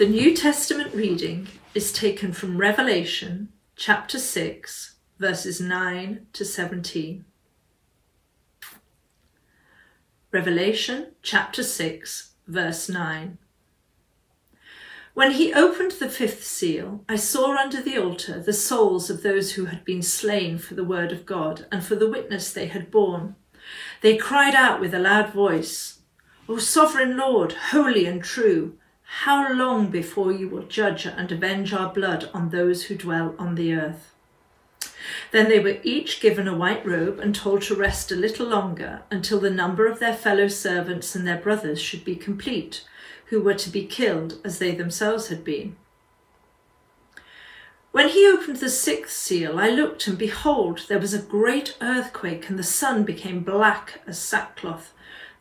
The New Testament reading is taken from Revelation chapter 6, verses 9 to 17. Revelation chapter 6, verse 9. When he opened the fifth seal, I saw under the altar the souls of those who had been slain for the word of God and for the witness they had borne. They cried out with a loud voice, O sovereign Lord, holy and true, how long before you will judge and avenge our blood on those who dwell on the earth? Then they were each given a white robe and told to rest a little longer until the number of their fellow servants and their brothers should be complete, who were to be killed as they themselves had been. When he opened the sixth seal, I looked, and behold, there was a great earthquake, and the sun became black as sackcloth.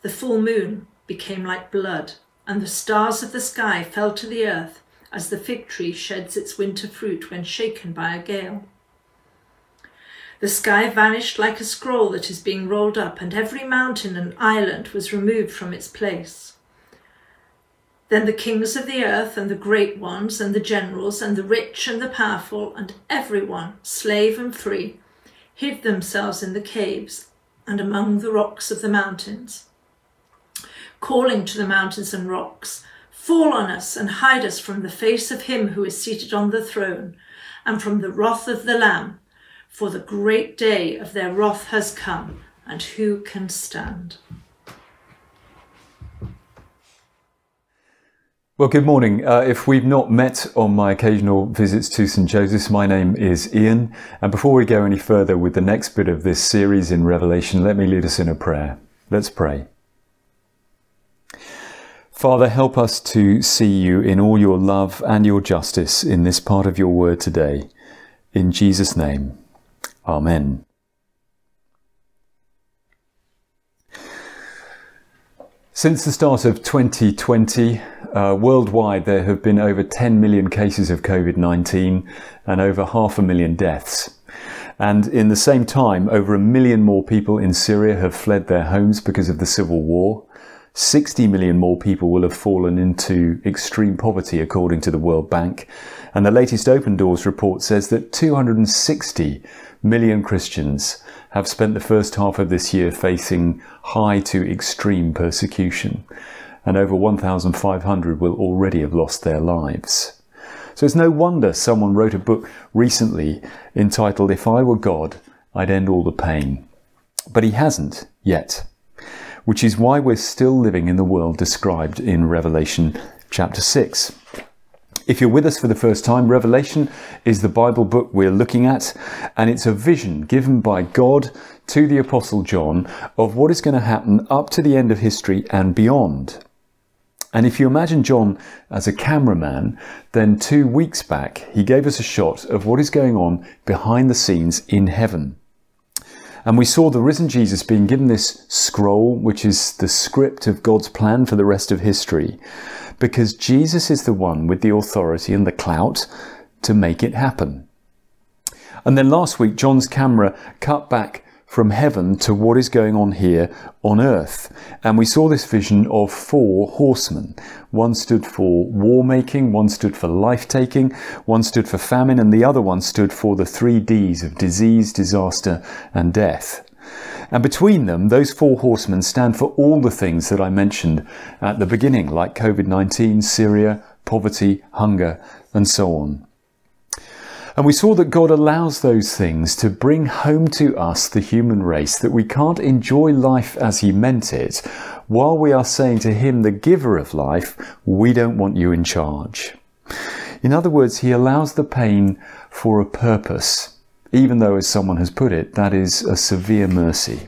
The full moon became like blood and the stars of the sky fell to the earth as the fig tree sheds its winter fruit when shaken by a gale. The sky vanished like a scroll that is being rolled up, and every mountain and island was removed from its place. Then the kings of the earth, and the great ones, and the generals, and the rich and the powerful, and everyone, slave and free, hid themselves in the caves and among the rocks of the mountains calling to the mountains and rocks, Fall on us and hide us from the face of him who is seated on the throne, and from the wrath of the Lamb, for the great day of their wrath has come, and who can stand? Well, good morning. Uh, if we've not met on my occasional visits to St. Joseph's, my name is Ian. And before we go any further with the next bit of this series in Revelation, let me lead us in a prayer. Let's pray. Father, help us to see you in all your love and your justice in this part of your word today. In Jesus' name, Amen. Since the start of 2020, uh, worldwide there have been over 10 million cases of COVID 19 and over half a million deaths. And in the same time, over a million more people in Syria have fled their homes because of the civil war. 60 million more people will have fallen into extreme poverty, according to the World Bank. And the latest Open Doors report says that 260 million Christians have spent the first half of this year facing high to extreme persecution. And over 1,500 will already have lost their lives. So it's no wonder someone wrote a book recently entitled If I Were God, I'd End All the Pain. But he hasn't yet which is why we're still living in the world described in Revelation chapter 6. If you're with us for the first time, Revelation is the Bible book we're looking at, and it's a vision given by God to the Apostle John of what is going to happen up to the end of history and beyond. And if you imagine John as a cameraman, then two weeks back he gave us a shot of what is going on behind the scenes in heaven. And we saw the risen Jesus being given this scroll, which is the script of God's plan for the rest of history, because Jesus is the one with the authority and the clout to make it happen. And then last week, John's camera cut back from heaven to what is going on here on earth. And we saw this vision of four horsemen. One stood for war making, one stood for life taking, one stood for famine, and the other one stood for the three Ds of disease, disaster, and death. And between them, those four horsemen stand for all the things that I mentioned at the beginning, like COVID 19, Syria, poverty, hunger, and so on. And we saw that God allows those things to bring home to us, the human race, that we can't enjoy life as He meant it, while we are saying to Him, the giver of life, we don't want you in charge. In other words, He allows the pain for a purpose, even though, as someone has put it, that is a severe mercy.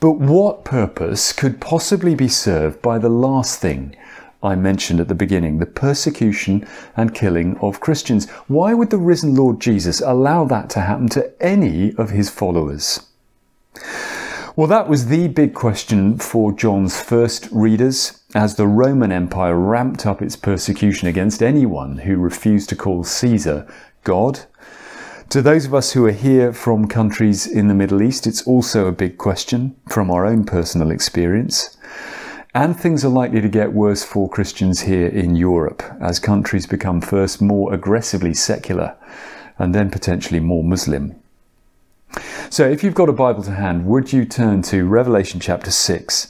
But what purpose could possibly be served by the last thing I mentioned at the beginning the persecution and killing of Christians. Why would the risen Lord Jesus allow that to happen to any of his followers? Well, that was the big question for John's first readers as the Roman Empire ramped up its persecution against anyone who refused to call Caesar God. To those of us who are here from countries in the Middle East, it's also a big question from our own personal experience. And things are likely to get worse for Christians here in Europe as countries become first more aggressively secular and then potentially more Muslim. So, if you've got a Bible to hand, would you turn to Revelation chapter 6?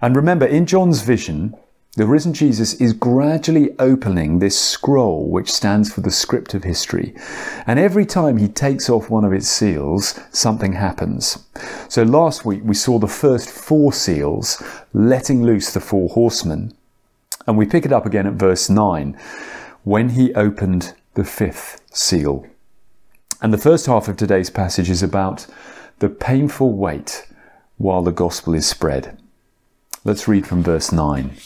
And remember, in John's vision, the risen Jesus is gradually opening this scroll which stands for the script of history. And every time he takes off one of its seals, something happens. So last week we saw the first four seals letting loose the four horsemen. And we pick it up again at verse 9 when he opened the fifth seal. And the first half of today's passage is about the painful wait while the gospel is spread. Let's read from verse 9.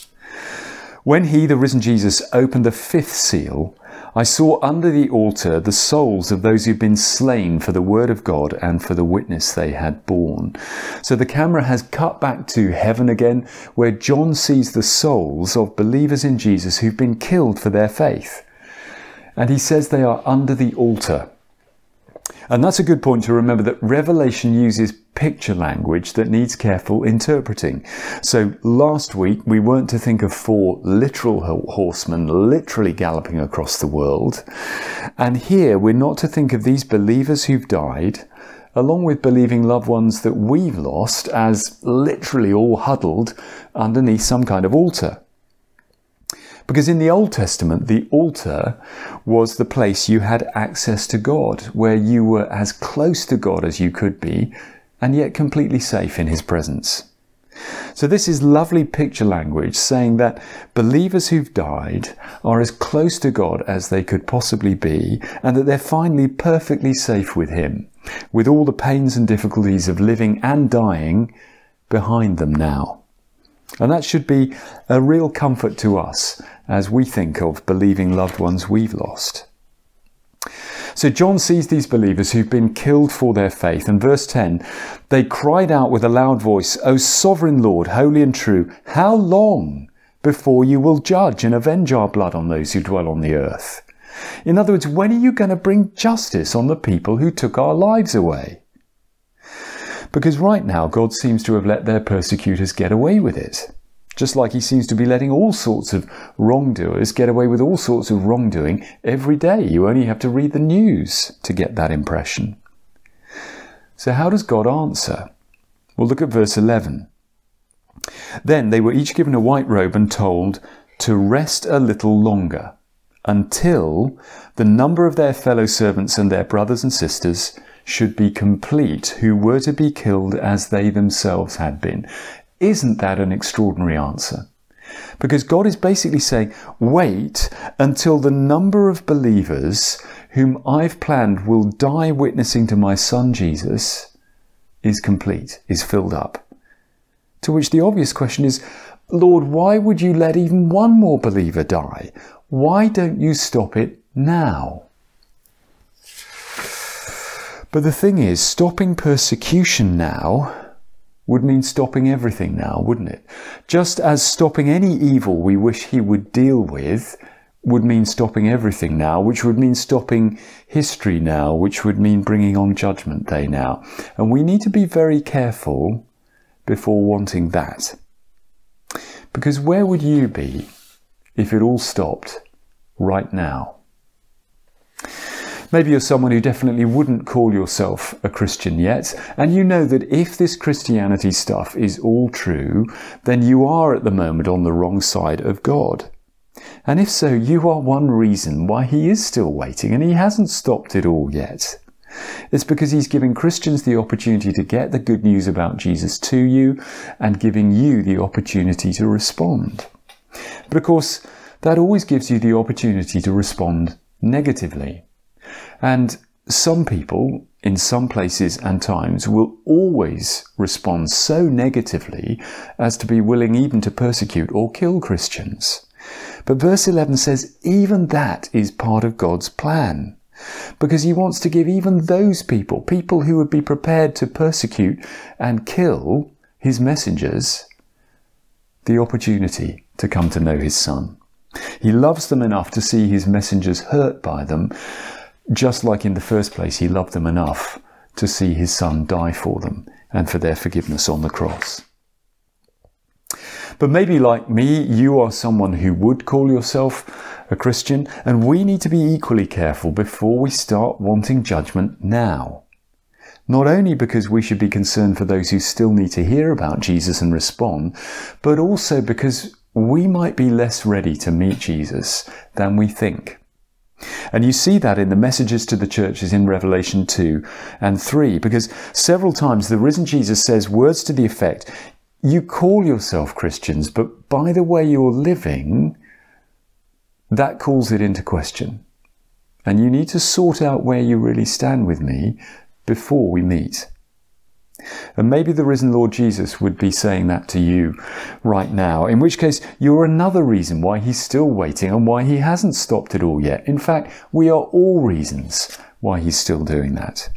When he, the risen Jesus, opened the fifth seal, I saw under the altar the souls of those who'd been slain for the word of God and for the witness they had borne. So the camera has cut back to heaven again, where John sees the souls of believers in Jesus who've been killed for their faith. And he says they are under the altar. And that's a good point to remember that Revelation uses picture language that needs careful interpreting. So last week we weren't to think of four literal horsemen literally galloping across the world. And here we're not to think of these believers who've died along with believing loved ones that we've lost as literally all huddled underneath some kind of altar. Because in the Old Testament, the altar was the place you had access to God, where you were as close to God as you could be, and yet completely safe in His presence. So, this is lovely picture language saying that believers who've died are as close to God as they could possibly be, and that they're finally perfectly safe with Him, with all the pains and difficulties of living and dying behind them now. And that should be a real comfort to us as we think of believing loved ones we've lost. So John sees these believers who've been killed for their faith. And verse 10, they cried out with a loud voice, O sovereign Lord, holy and true, how long before you will judge and avenge our blood on those who dwell on the earth? In other words, when are you going to bring justice on the people who took our lives away? Because right now, God seems to have let their persecutors get away with it. Just like he seems to be letting all sorts of wrongdoers get away with all sorts of wrongdoing every day. You only have to read the news to get that impression. So, how does God answer? Well, look at verse 11. Then they were each given a white robe and told to rest a little longer until the number of their fellow servants and their brothers and sisters should be complete, who were to be killed as they themselves had been. Isn't that an extraordinary answer? Because God is basically saying, wait until the number of believers whom I've planned will die witnessing to my son Jesus is complete, is filled up. To which the obvious question is, Lord, why would you let even one more believer die? Why don't you stop it now? But the thing is, stopping persecution now would mean stopping everything now, wouldn't it? Just as stopping any evil we wish he would deal with would mean stopping everything now, which would mean stopping history now, which would mean bringing on Judgment Day now. And we need to be very careful before wanting that. Because where would you be if it all stopped right now? Maybe you're someone who definitely wouldn't call yourself a Christian yet, and you know that if this Christianity stuff is all true, then you are at the moment on the wrong side of God. And if so, you are one reason why he is still waiting and he hasn't stopped it all yet. It's because he's giving Christians the opportunity to get the good news about Jesus to you and giving you the opportunity to respond. But of course, that always gives you the opportunity to respond negatively. And some people in some places and times will always respond so negatively as to be willing even to persecute or kill Christians. But verse 11 says even that is part of God's plan. Because he wants to give even those people, people who would be prepared to persecute and kill his messengers, the opportunity to come to know his son. He loves them enough to see his messengers hurt by them, just like in the first place, he loved them enough to see his son die for them and for their forgiveness on the cross. But maybe, like me, you are someone who would call yourself a Christian, and we need to be equally careful before we start wanting judgment now. Not only because we should be concerned for those who still need to hear about Jesus and respond, but also because we might be less ready to meet Jesus than we think. And you see that in the messages to the churches in Revelation 2 and 3, because several times the risen Jesus says words to the effect, You call yourself Christians, but by the way you're living, that calls it into question. And you need to sort out where you really stand with me before we meet. And maybe the risen Lord Jesus would be saying that to you right now, in which case you're another reason why he's still waiting and why he hasn't stopped it all yet. In fact, we are all reasons why he's still doing that.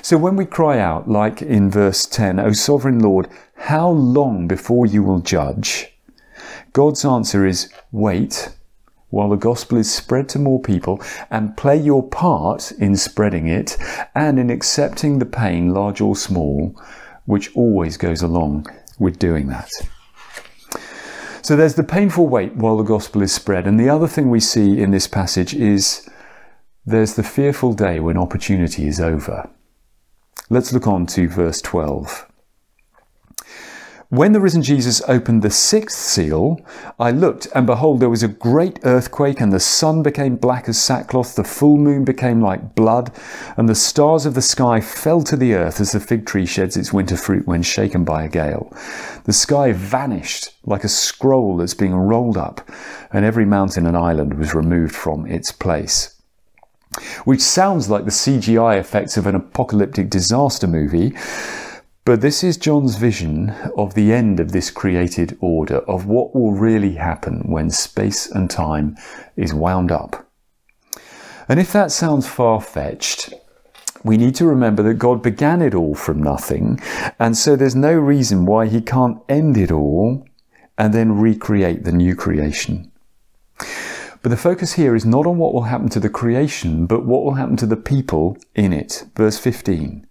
So when we cry out, like in verse 10, O sovereign Lord, how long before you will judge? God's answer is wait while the gospel is spread to more people and play your part in spreading it and in accepting the pain, large or small, which always goes along with doing that. So there's the painful wait while the gospel is spread. And the other thing we see in this passage is there's the fearful day when opportunity is over. Let's look on to verse 12. When the risen Jesus opened the sixth seal, I looked, and behold, there was a great earthquake, and the sun became black as sackcloth, the full moon became like blood, and the stars of the sky fell to the earth as the fig tree sheds its winter fruit when shaken by a gale. The sky vanished like a scroll that's being rolled up, and every mountain and island was removed from its place which sounds like the CGI effects of an apocalyptic disaster movie. But this is John's vision of the end of this created order, of what will really happen when space and time is wound up. And if that sounds far fetched, we need to remember that God began it all from nothing, and so there's no reason why He can't end it all and then recreate the new creation. But the focus here is not on what will happen to the creation, but what will happen to the people in it. Verse 15.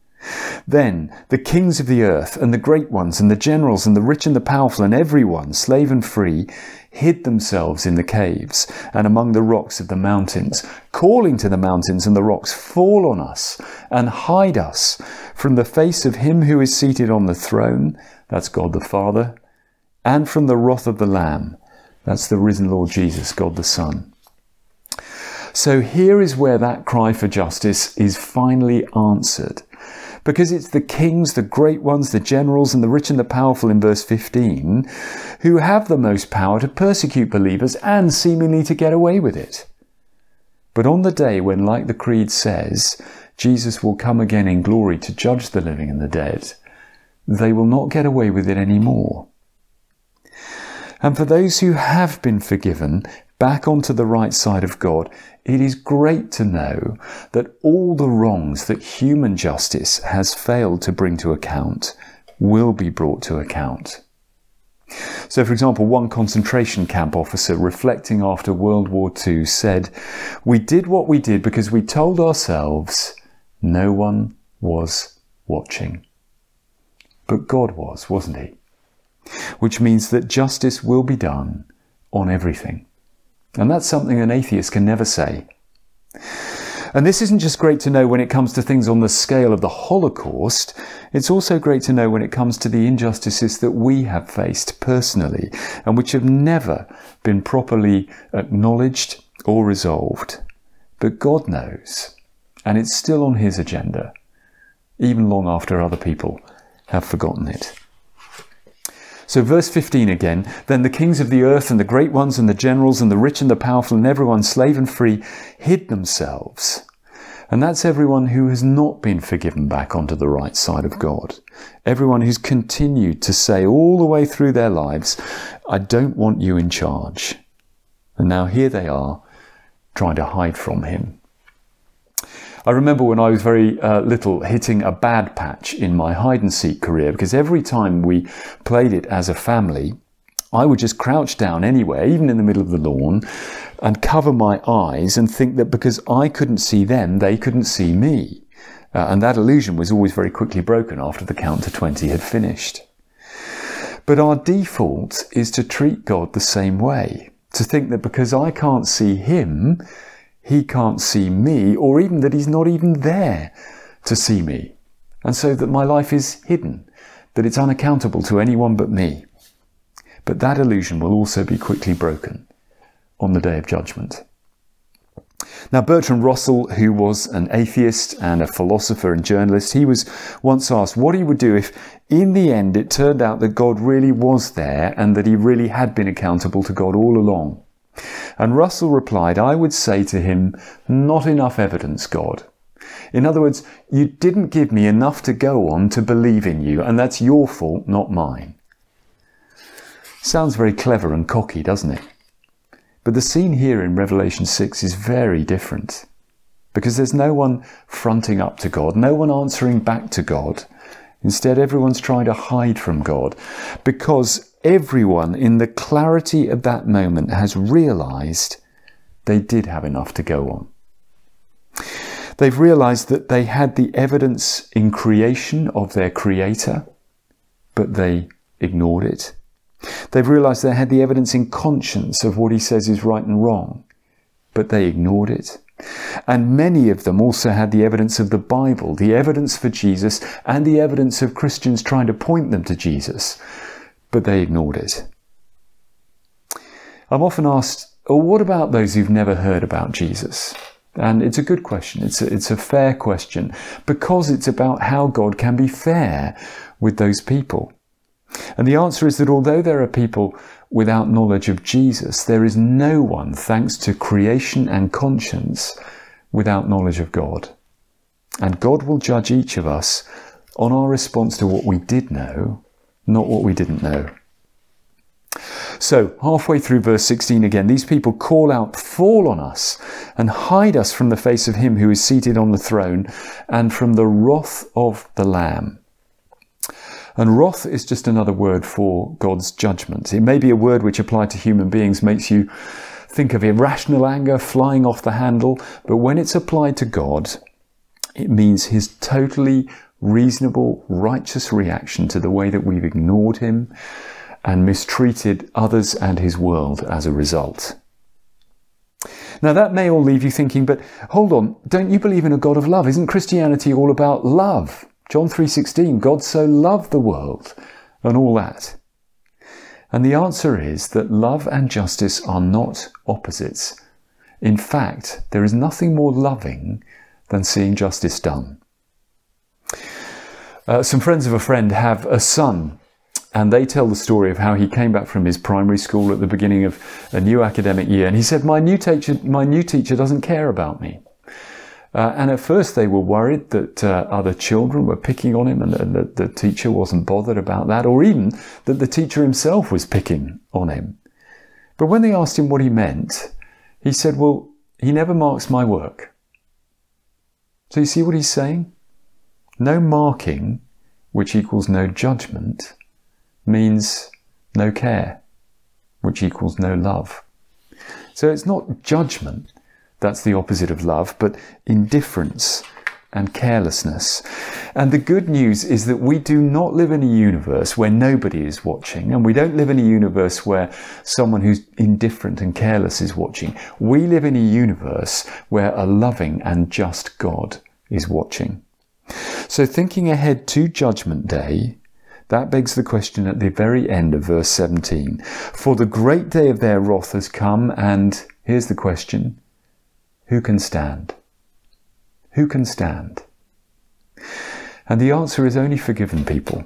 Then the kings of the earth, and the great ones, and the generals, and the rich and the powerful, and everyone, slave and free, hid themselves in the caves and among the rocks of the mountains, calling to the mountains and the rocks, Fall on us and hide us from the face of him who is seated on the throne, that's God the Father, and from the wrath of the Lamb, that's the risen Lord Jesus, God the Son. So here is where that cry for justice is finally answered because it's the kings, the great ones, the generals, and the rich and the powerful in verse 15 who have the most power to persecute believers and seemingly to get away with it. But on the day when, like the Creed says, Jesus will come again in glory to judge the living and the dead, they will not get away with it anymore. And for those who have been forgiven, back onto the right side of God, it is great to know that all the wrongs that human justice has failed to bring to account will be brought to account. So, for example, one concentration camp officer reflecting after World War II said, We did what we did because we told ourselves no one was watching. But God was, wasn't He? Which means that justice will be done on everything. And that's something an atheist can never say. And this isn't just great to know when it comes to things on the scale of the Holocaust, it's also great to know when it comes to the injustices that we have faced personally and which have never been properly acknowledged or resolved. But God knows, and it's still on His agenda, even long after other people have forgotten it. So, verse 15 again Then the kings of the earth and the great ones and the generals and the rich and the powerful and everyone, slave and free, hid themselves. And that's everyone who has not been forgiven back onto the right side of God. Everyone who's continued to say all the way through their lives, I don't want you in charge. And now here they are, trying to hide from Him. I remember when I was very uh, little hitting a bad patch in my hide and seek career because every time we played it as a family, I would just crouch down anywhere, even in the middle of the lawn, and cover my eyes and think that because I couldn't see them, they couldn't see me. Uh, and that illusion was always very quickly broken after the count to 20 had finished. But our default is to treat God the same way, to think that because I can't see Him, He can't see me, or even that He's not even there to see me. And so that my life is hidden, that it's unaccountable to anyone but me. But that illusion will also be quickly broken on the day of judgment. Now, Bertrand Russell, who was an atheist and a philosopher and journalist, he was once asked what he would do if, in the end, it turned out that God really was there and that he really had been accountable to God all along. And Russell replied, I would say to him, Not enough evidence, God. In other words, you didn't give me enough to go on to believe in you, and that's your fault, not mine. Sounds very clever and cocky, doesn't it? But the scene here in Revelation 6 is very different because there's no one fronting up to God, no one answering back to God. Instead, everyone's trying to hide from God because everyone in the clarity of that moment has realized they did have enough to go on. They've realized that they had the evidence in creation of their creator, but they ignored it. They've realized they had the evidence in conscience of what he says is right and wrong, but they ignored it. And many of them also had the evidence of the Bible, the evidence for Jesus, and the evidence of Christians trying to point them to Jesus, but they ignored it. I'm often asked, oh, what about those who've never heard about Jesus? And it's a good question. It's a, it's a fair question because it's about how God can be fair with those people. And the answer is that although there are people without knowledge of Jesus, there is no one, thanks to creation and conscience, without knowledge of God. And God will judge each of us on our response to what we did know, not what we didn't know. So, halfway through verse 16 again, these people call out, Fall on us, and hide us from the face of him who is seated on the throne, and from the wrath of the Lamb. And wrath is just another word for God's judgment. It may be a word which applied to human beings makes you think of irrational anger flying off the handle, but when it's applied to God, it means his totally reasonable, righteous reaction to the way that we've ignored him and mistreated others and his world as a result. Now that may all leave you thinking, but hold on, don't you believe in a God of love? Isn't Christianity all about love? John 3:16, God so loved the world and all that. And the answer is that love and justice are not opposites. In fact, there is nothing more loving than seeing justice done. Uh, some friends of a friend have a son, and they tell the story of how he came back from his primary school at the beginning of a new academic year, and he said, "My new teacher, my new teacher doesn't care about me." Uh, and at first they were worried that uh, other children were picking on him and, and that the teacher wasn't bothered about that, or even that the teacher himself was picking on him. But when they asked him what he meant, he said, Well, he never marks my work. So you see what he's saying? No marking, which equals no judgment, means no care, which equals no love. So it's not judgment that's the opposite of love, but indifference and carelessness. And the good news is that we do not live in a universe where nobody is watching, and we don't live in a universe where someone who's indifferent and careless is watching. We live in a universe where a loving and just God is watching. So, thinking ahead to Judgment Day, that begs the question at the very end of verse 17. For the great day of their wrath has come, and here's the question who can stand? Who can stand? And the answer is only forgiven people.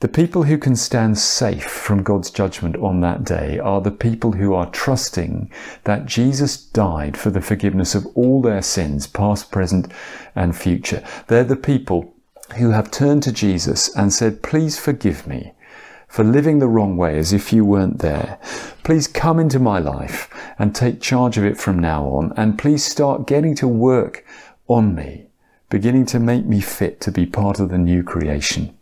The people who can stand safe from God's judgment on that day are the people who are trusting that Jesus died for the forgiveness of all their sins, past, present, and future. They're the people who have turned to Jesus and said, Please forgive me for living the wrong way as if you weren't there. Please come into my life and take charge of it from now on. And please start getting to work on me, beginning to make me fit to be part of the new creation.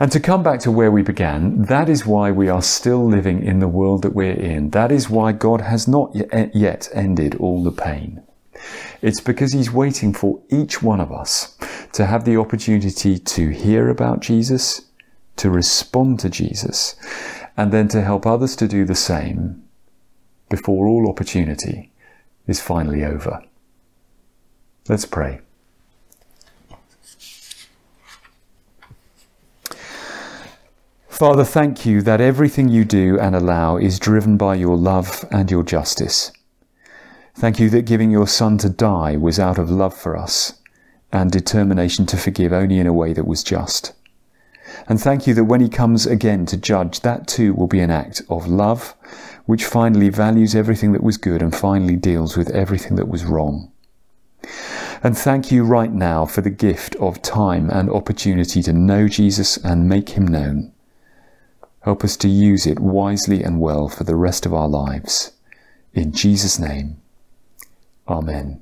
And to come back to where we began, that is why we are still living in the world that we're in. That is why God has not eh, yet ended all the pain. It's because He's waiting for each one of us to have the opportunity to hear about Jesus, to respond to Jesus, and then to help others to do the same before all opportunity is finally over. Let's pray. Father, thank you that everything you do and allow is driven by your love and your justice. Thank you that giving your Son to die was out of love for us and determination to forgive only in a way that was just. And thank you that when he comes again to judge, that too will be an act of love, which finally values everything that was good and finally deals with everything that was wrong. And thank you right now for the gift of time and opportunity to know Jesus and make him known. Help us to use it wisely and well for the rest of our lives. In Jesus' name, Amen.